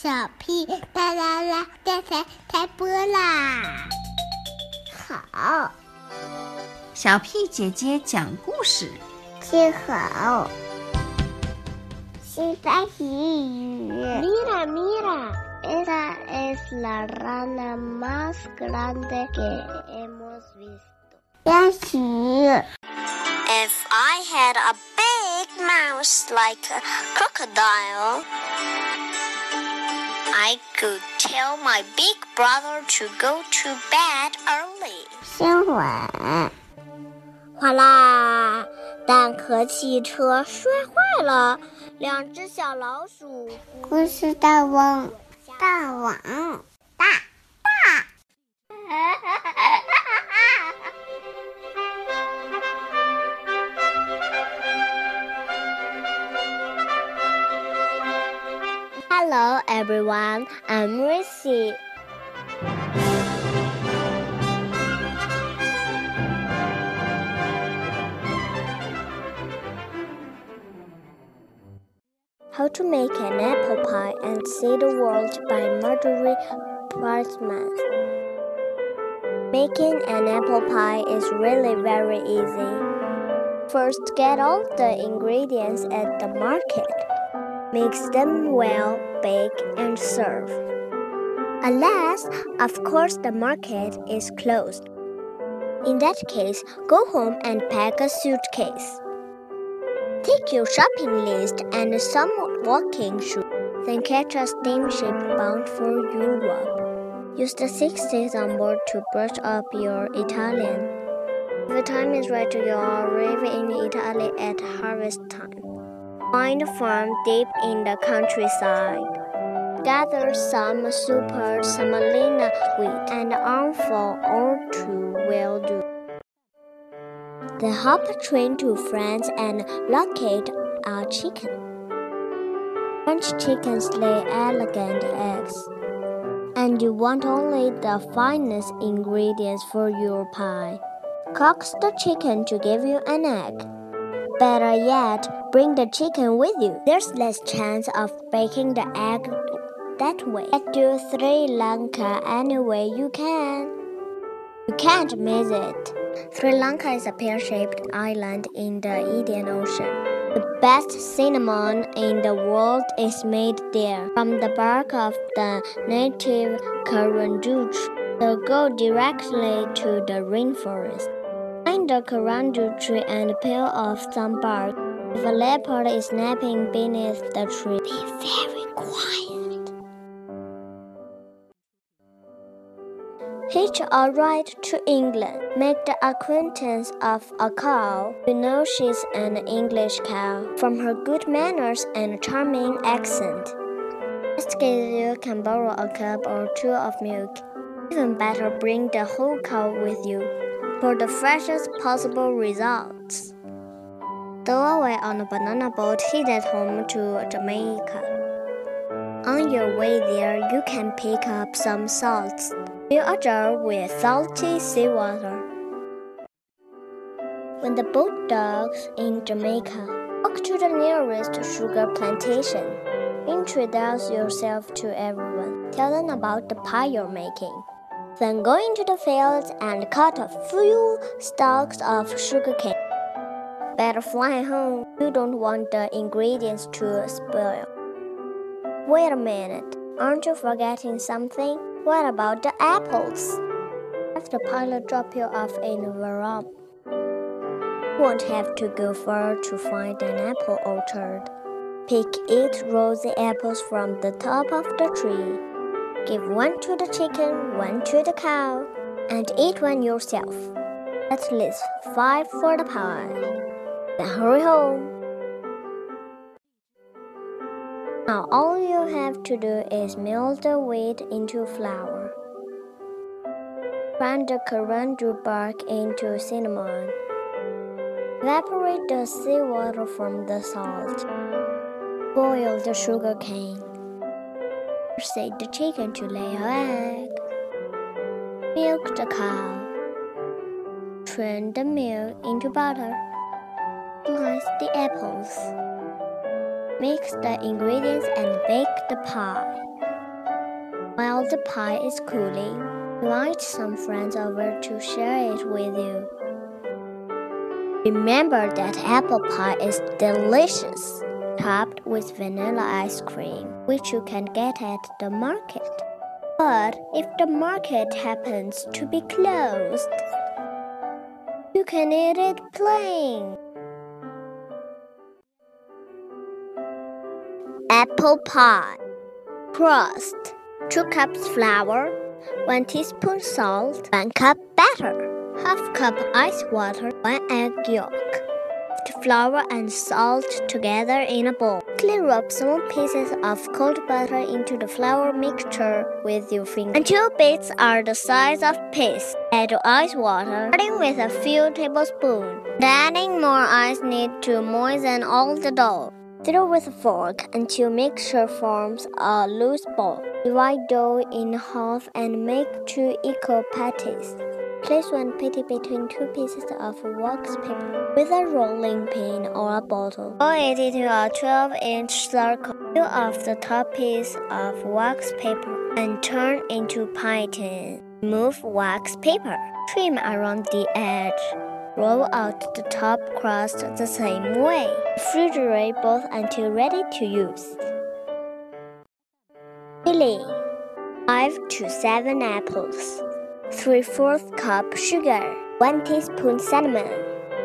小屁哒啦啦，电台开播啦！好，小屁姐姐讲故事，听好。新番喜语，Mira mira, esa es la rana más grande que hemos visto。编辑。If I had a big mouse like a crocodile. I could tell my big brother to go to bed early. 新闻，哗啦！蛋壳汽车摔坏了，两只小老鼠。故事大王，大王，Hello everyone, I'm Rissy. How to make an apple pie and see the world by Marjorie Priceman. Making an apple pie is really very easy. First, get all the ingredients at the market. Mix them well, bake, and serve. Alas, of course, the market is closed. In that case, go home and pack a suitcase. Take your shopping list and some walking shoes, then catch a steamship bound for Europe. Use the six days on board to brush up your Italian. The time is right, you'll arrive in Italy at harvest time. Find a farm deep in the countryside. Gather some super semolina wheat and an armful or two will do. Then hop a train to France and locate a chicken. French chickens lay elegant eggs, and you want only the finest ingredients for your pie. Coax the chicken to give you an egg. Better yet, bring the chicken with you. There's less chance of breaking the egg that way. Get to Sri Lanka any way you can. You can't miss it. Sri Lanka is a pear-shaped island in the Indian Ocean. The best cinnamon in the world is made there from the bark of the native kurundu tree. So go directly to the rainforest. The kurundu tree and peel off some bark. If a leopard is napping beneath the tree, be very quiet. Hitch a ride to England. Make the acquaintance of a cow. You know she's an English cow from her good manners and charming accent. Just case you can borrow a cup or two of milk. Even better, bring the whole cow with you for the freshest possible results. Stow away on a banana boat headed home to Jamaica. On your way there, you can pick up some salts. Fill a jar with salty seawater. When the boat docks in Jamaica, walk to the nearest sugar plantation. Introduce yourself to everyone. Tell them about the pie you're making. Then go into the fields and cut a few stalks of sugarcane. Better fly home. You don't want the ingredients to spoil. Wait a minute. Aren't you forgetting something? What about the apples? Have the pilot drop you off in Vermont. Won't have to go far to find an apple orchard. Pick eight rosy apples from the top of the tree. Give one to the chicken, one to the cow, and eat one yourself. At least five for the pie. Then hurry home. Now all you have to do is melt the wheat into flour. Grind the kurundu bark into cinnamon. Evaporate the seawater from the salt. Boil the sugar cane. Set the chicken to lay an egg. Milk the cow. Turn the milk into butter. Slice the apples. Mix the ingredients and bake the pie. While the pie is cooling, invite some friends over to share it with you. Remember that apple pie is delicious, topped with vanilla ice cream, which you can get at the market. But if the market happens to be closed, you can eat it plain. Apple pie. Crust 2 cups flour, 1 teaspoon salt, 1 cup butter half cup ice water, 1 egg yolk. Flour and salt together in a bowl. Clean rub small pieces of cold butter into the flour mixture with your finger until bits are the size of peas. Add ice water, starting with a few tablespoons. Adding more ice need to moisten all the dough. Stir with a fork until mixture forms a loose ball. Divide dough in half and make two equal patties. Place one patty between two pieces of wax paper with a rolling pin or a bottle. Roll it into a 12 inch circle. Peel off the top piece of wax paper and turn into pie tin. Remove wax paper. Trim around the edge. Roll out the top crust the same way. Refrigerate both until ready to use. Filling 5 to 7 apples. 3 4th cup sugar, 1 teaspoon cinnamon,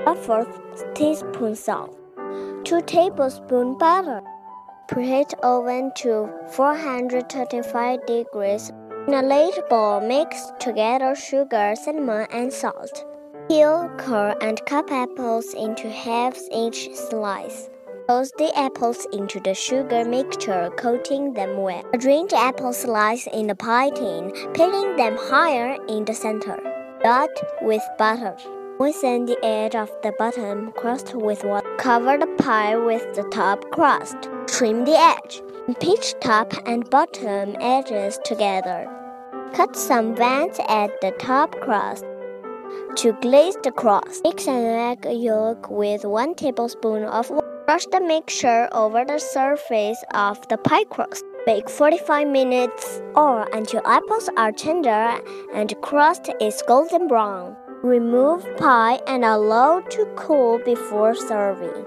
1 4th teaspoon salt, 2 tablespoon butter. Preheat oven to 435 degrees. In a late bowl, mix together sugar, cinnamon, and salt. Peel, core, and cut apples into halves each slice. Toss the apples into the sugar mixture, coating them well. Arrange apple slices in the pie tin, peeling them higher in the center. Dot with butter. Moisten the edge of the bottom crust with water. Cover the pie with the top crust. Trim the edge. Pinch top and bottom edges together. Cut some vents at the top crust. To glaze the crust, mix an egg yolk with 1 tablespoon of water. Brush the mixture over the surface of the pie crust. Bake 45 minutes or until apples are tender and crust is golden brown. Remove pie and allow to cool before serving.